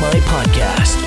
listening Podcast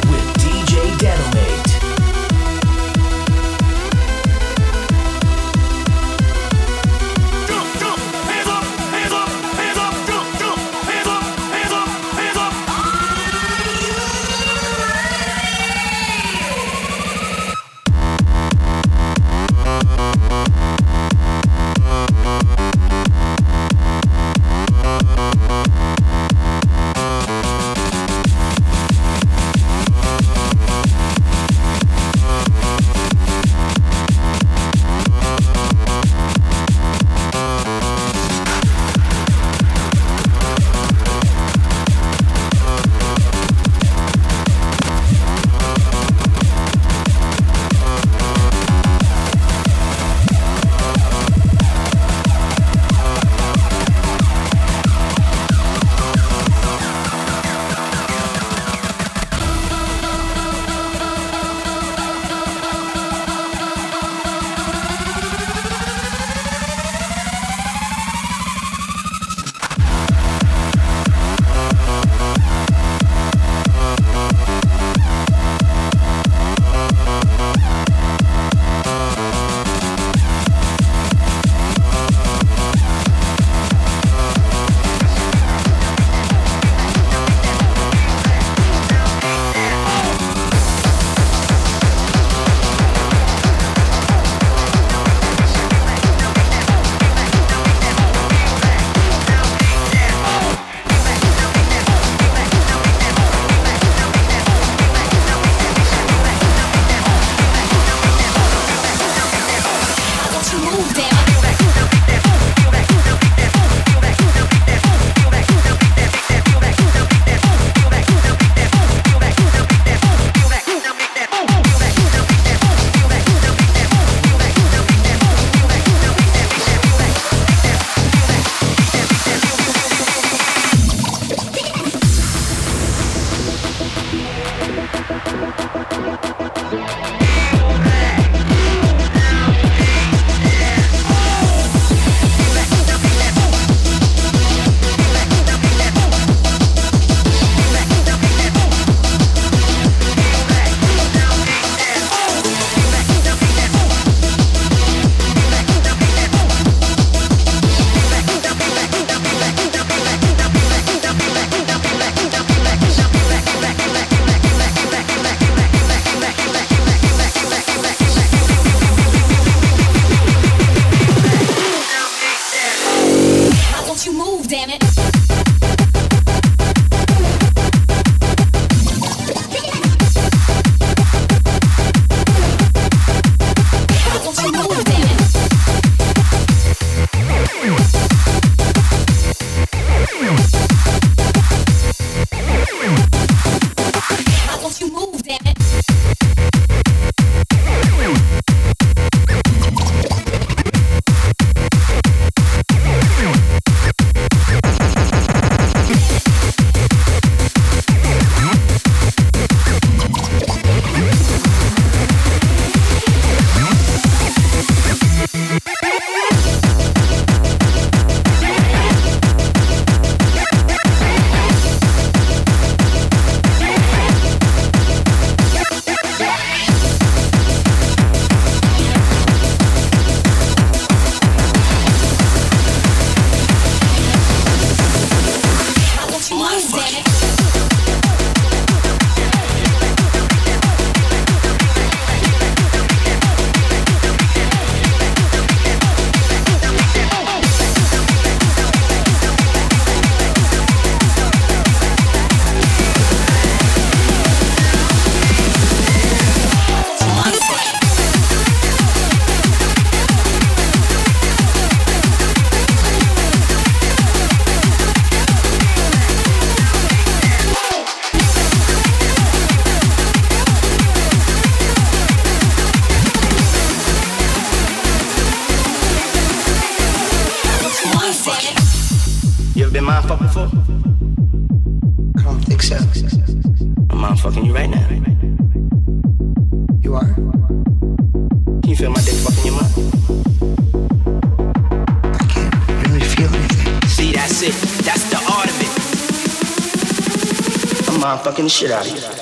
fucking shit out of you.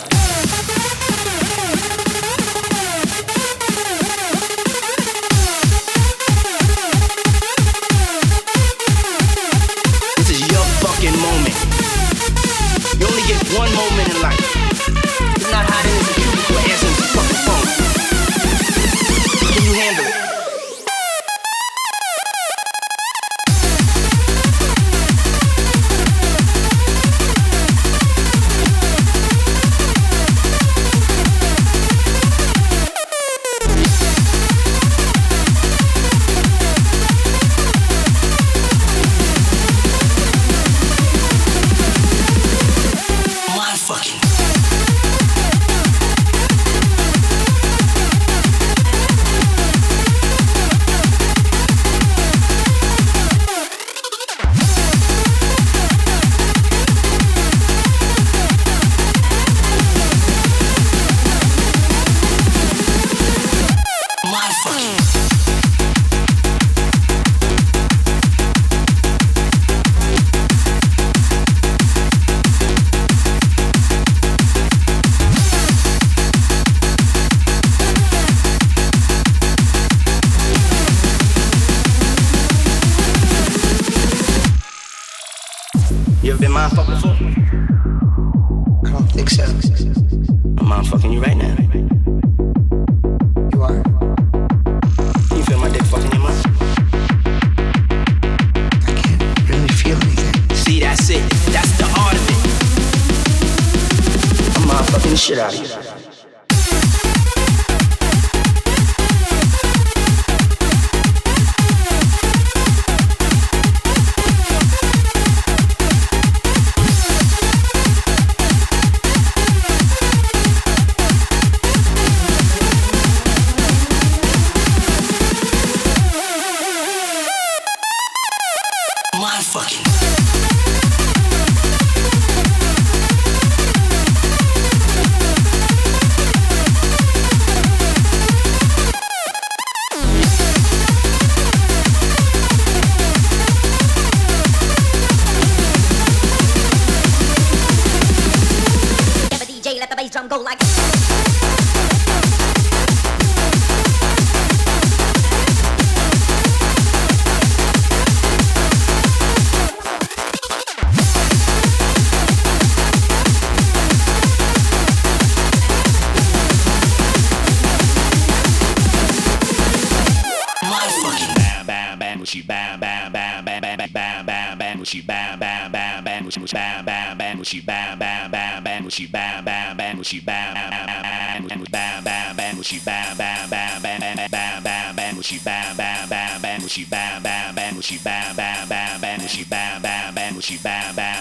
mushi bam bam bam bam mushi mushi bam bam bam mushi bam bam bam bam mushi bam bam bam mushi bam bam bam bam mushi bam bam bam bam bam bam bam mushi bam bam bam bam mushi bam bam bam mushi bam bam bam bam mushi bam bam bam mushi bam bam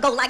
go like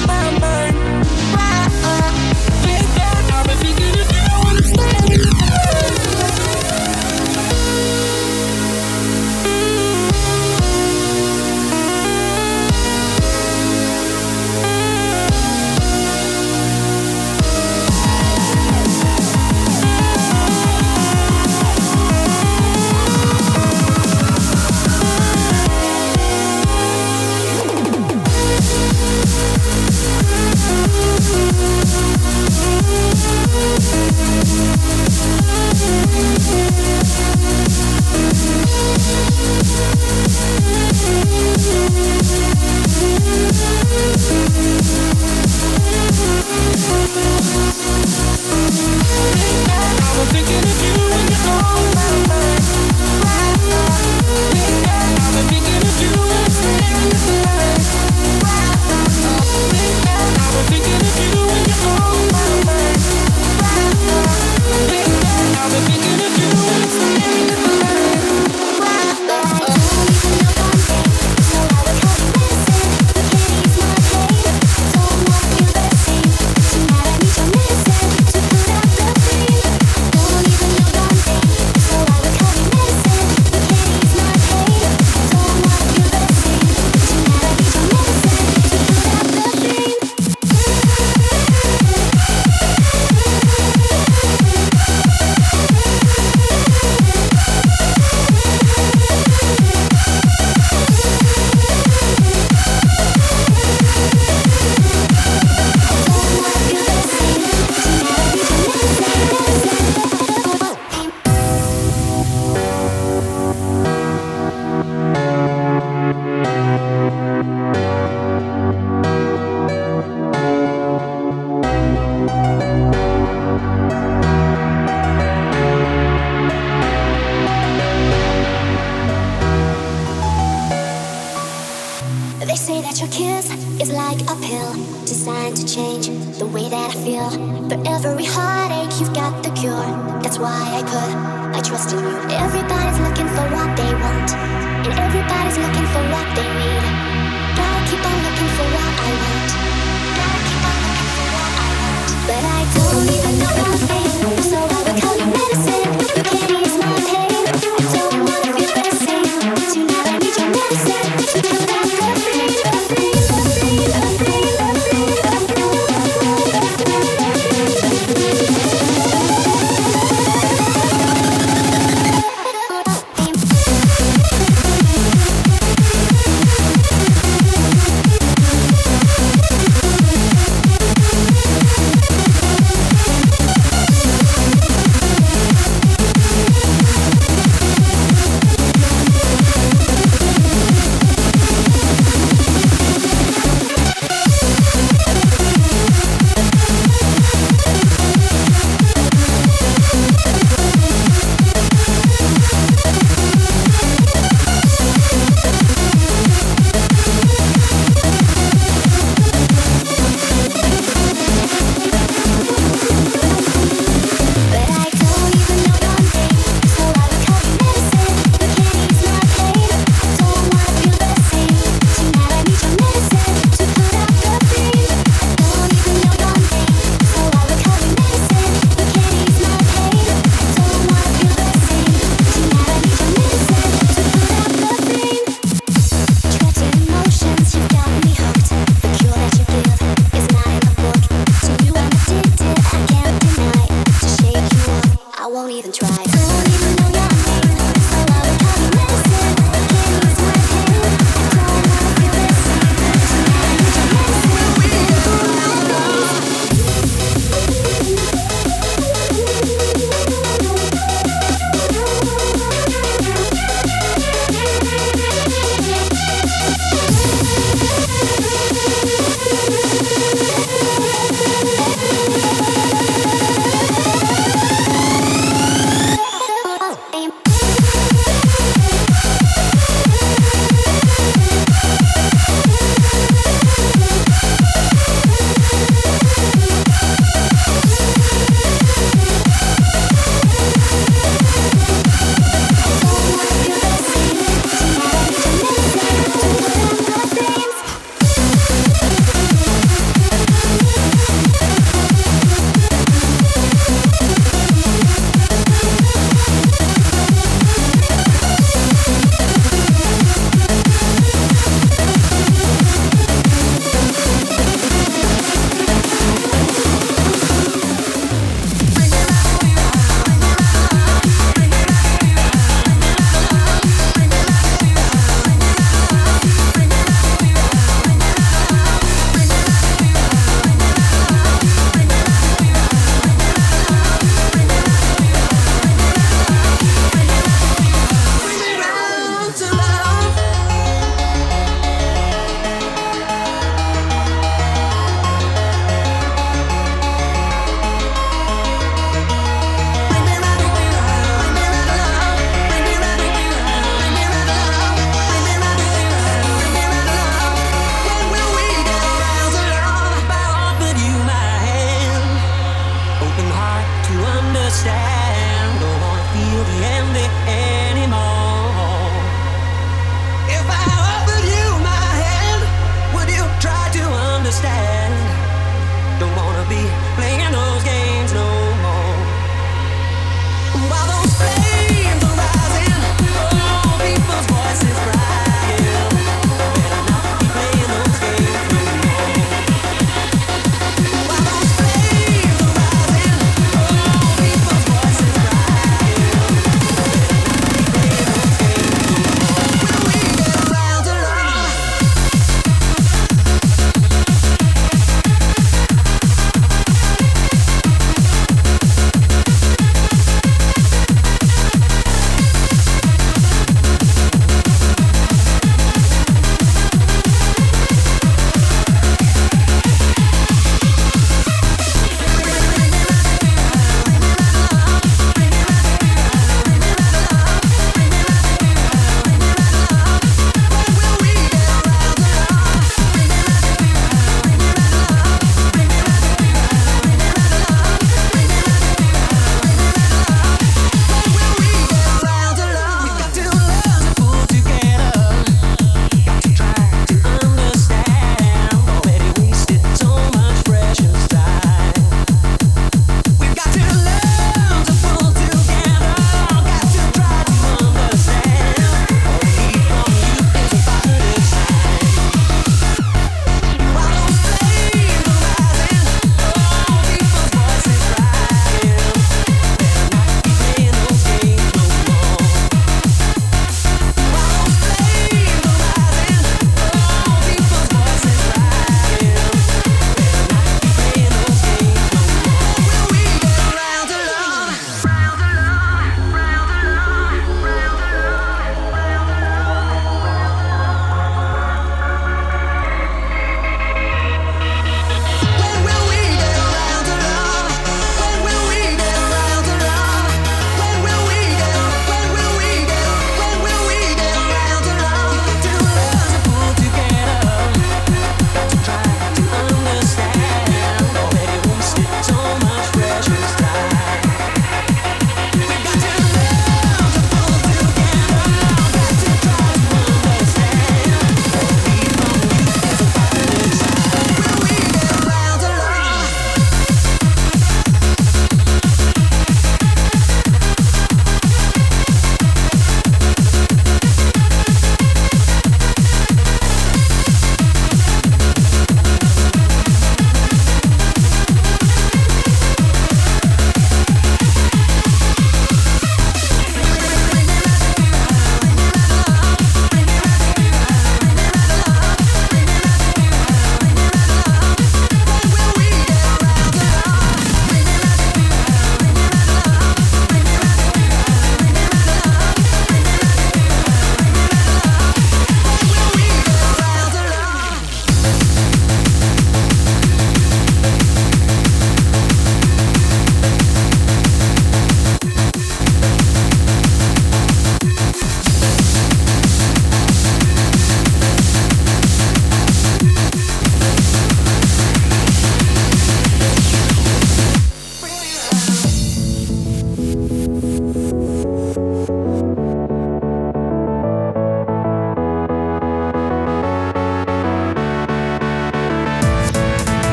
thinking of you. when you're on my mind I've been thinking of you, it's a miracle.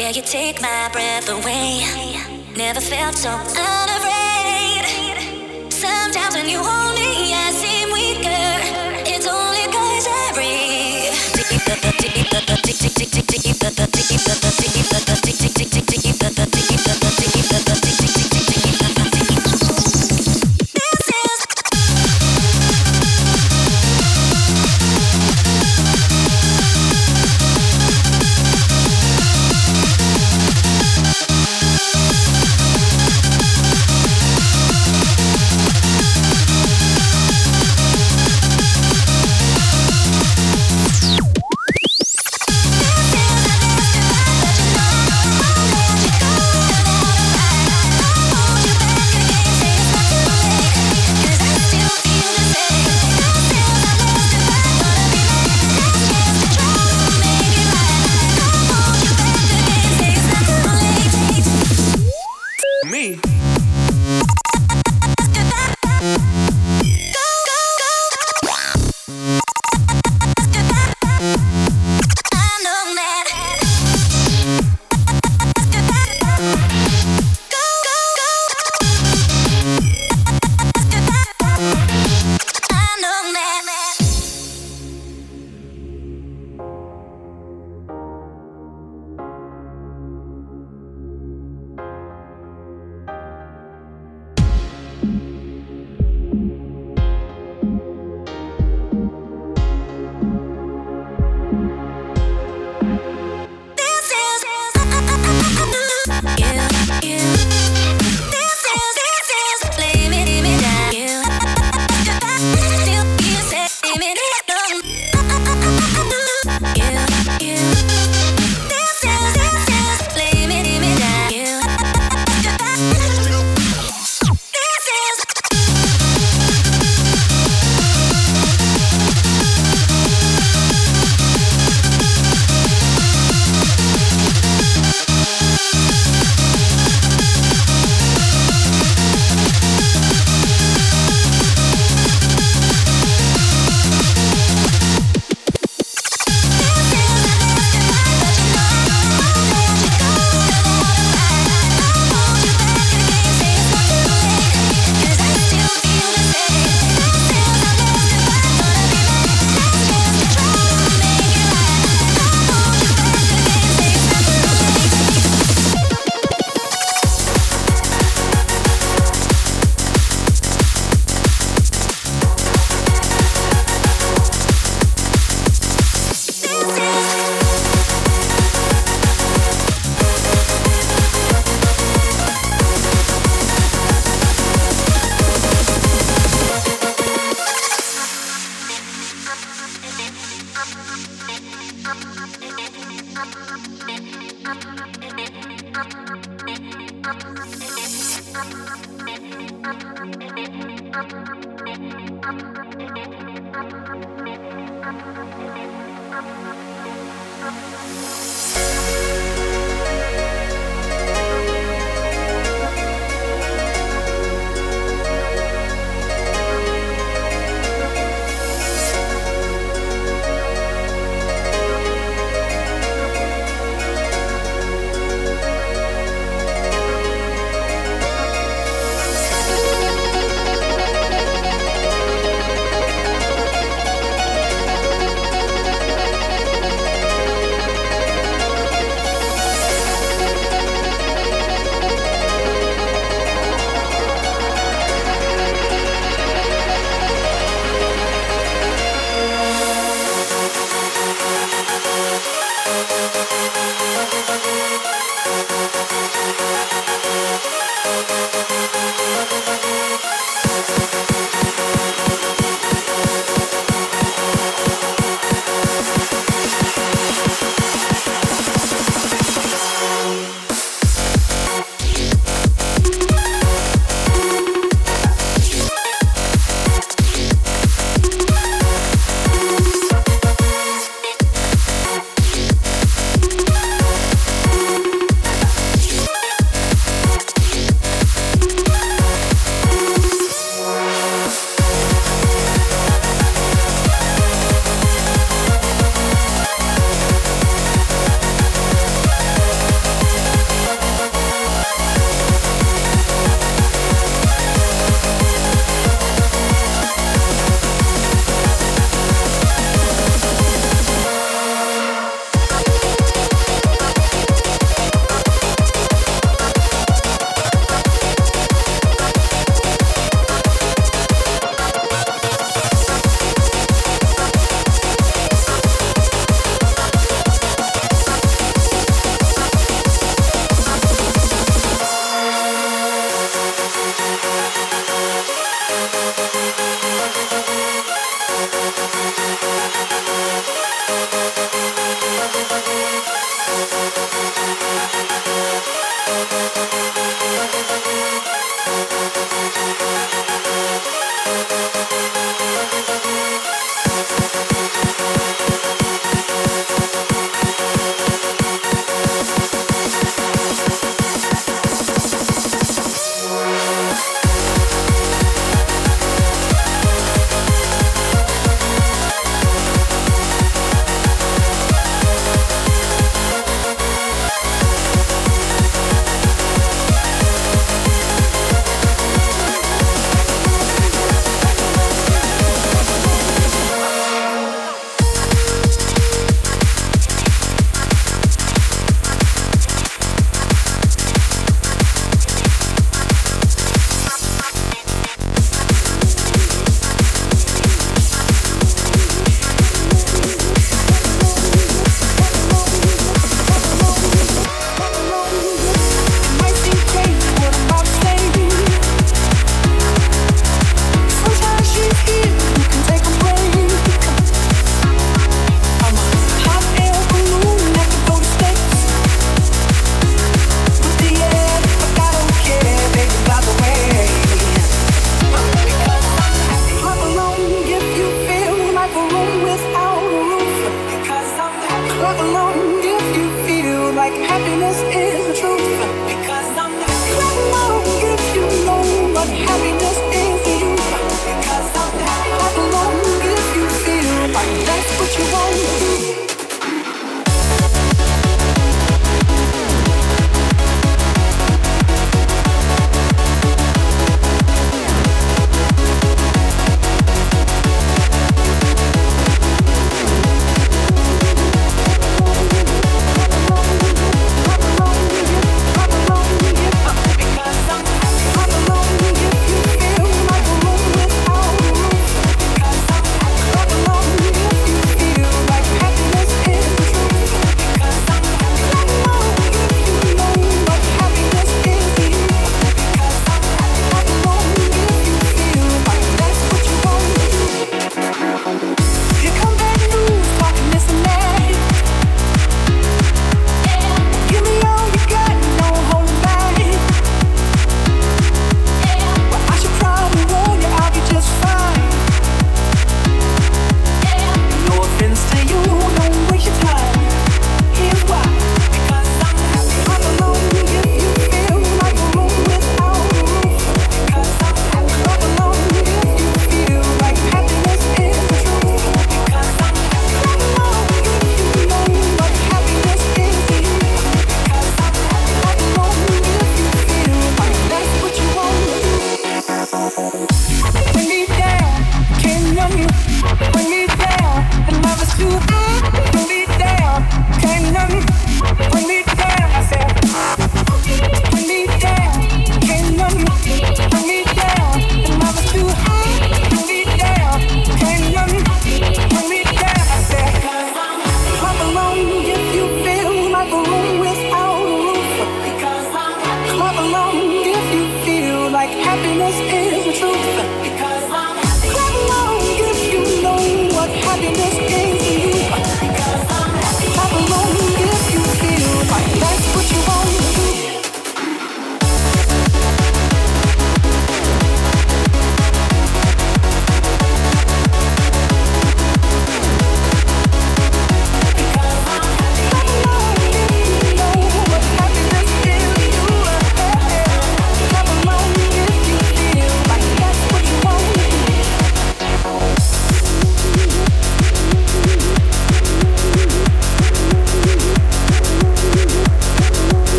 Yeah, you take my breath away. Never felt so unafraid. Sometimes when you hold me, I seem weaker. It's only cause I breathe. Deep,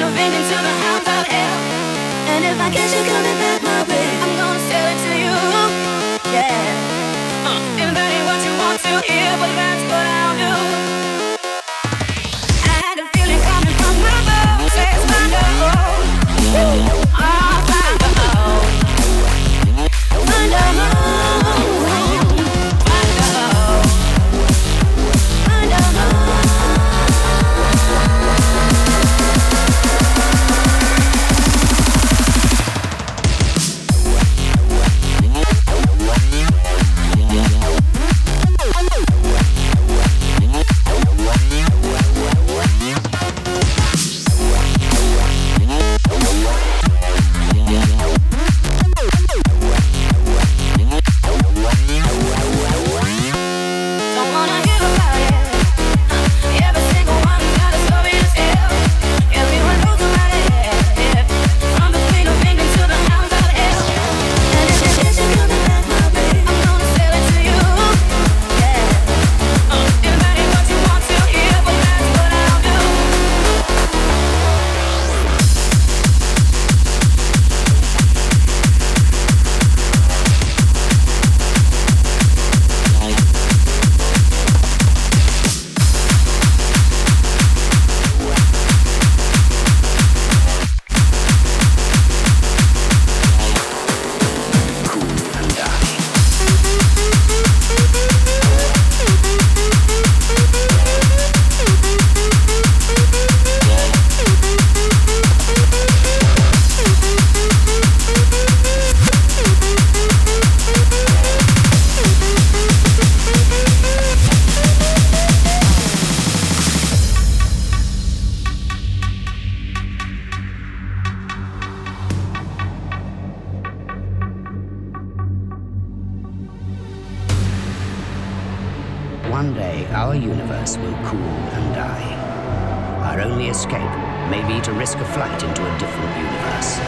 mind fucking the shit out of you. And if I catch you coming back One day, our universe will cool and die. Our only escape may be to risk a flight into a different universe.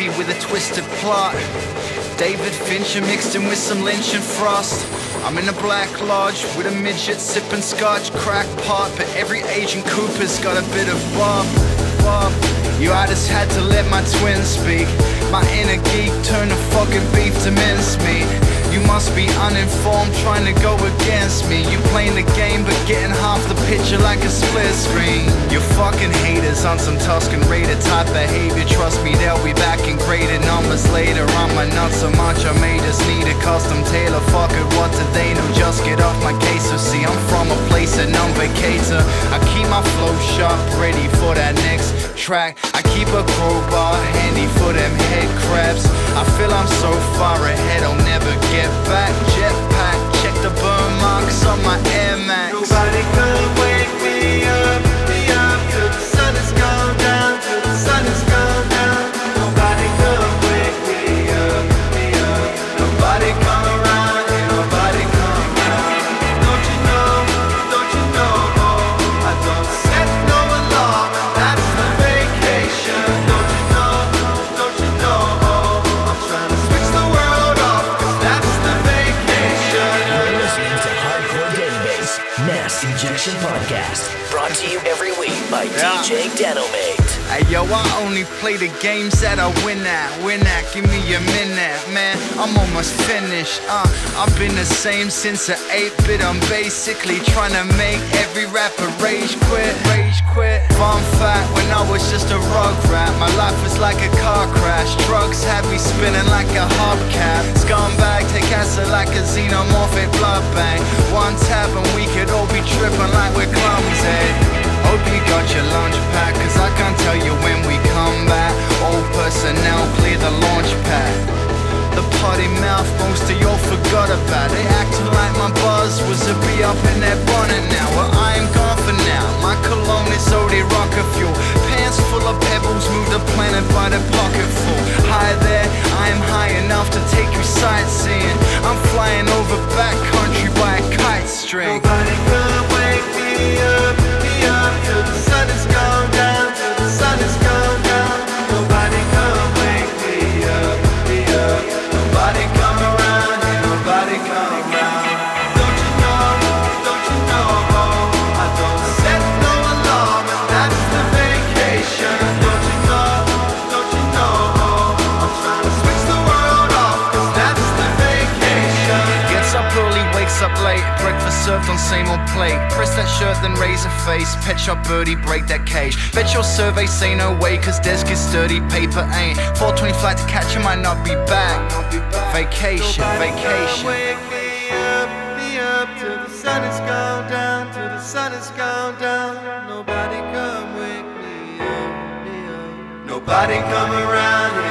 Movie with a twisted plot. David Fincher mixed in with some Lynch and Frost. I'm in a black lodge with a midget sipping scotch, crack pot, but every Agent Cooper's got a bit of Bob. Bob. You, I just had to let my twin speak. My inner geek turned the fucking beef to mincemeat. You must be uninformed, trying to go against me. You playing the game, but getting half the picture like a split screen. You fucking haters on some Tusken Raider type behavior. Trust me, they'll be back in graded numbers later. On my nuts so much, I may just need a custom tailor. Fuck it, what do they know? Just get off my case. So see, I'm from a place that I'm vacator. I keep my flow sharp, ready for that next track. I keep a crowbar handy for them head crabs. I feel I'm so far ahead, I'll never get back. Jetpack, check the burn marks on my Air Max. Nobody could yo, I only play the games that I win at. Win at, give me a minute, man. I'm almost finished. Uh, I've been the same since the 8-bit. I'm basically trying to make every rapper rage quit. Rage quit. Fun fact, when I was just a rug rat, my life was like a car crash. Drugs had me spinning like a hubcap. Scumbag, take acid like a xenomorphic blood bank. One tap and we could all be tripping like we're clumsy. Hope you got your lunch pack, cause I can't tell you when we come back. All personnel clear the launch pad. The potty mouth most of y'all forgot about. They acting like my buzz was a be up in their bonnet now. Well, I am gone for now. My cologne is OD rocket fuel. Pants full of pebbles, move the planet by the pocket full. Hi there, I am high enough to take you sightseeing. I'm flying over backcountry by a kite string. Nobody could wake me up, Nobody come around, served on same old plate. Press that shirt, then raise a face. Pet shop birdie, break that cage. Bet your survey say no way, cause desk is sturdy, paper ain't. 420 flight to catch him, might not be back. Vacation, vacation. Wake me up, me up till the sun has gone down, till the sun has gone down. Nobody come wake me up, me up. Nobody come around, ain't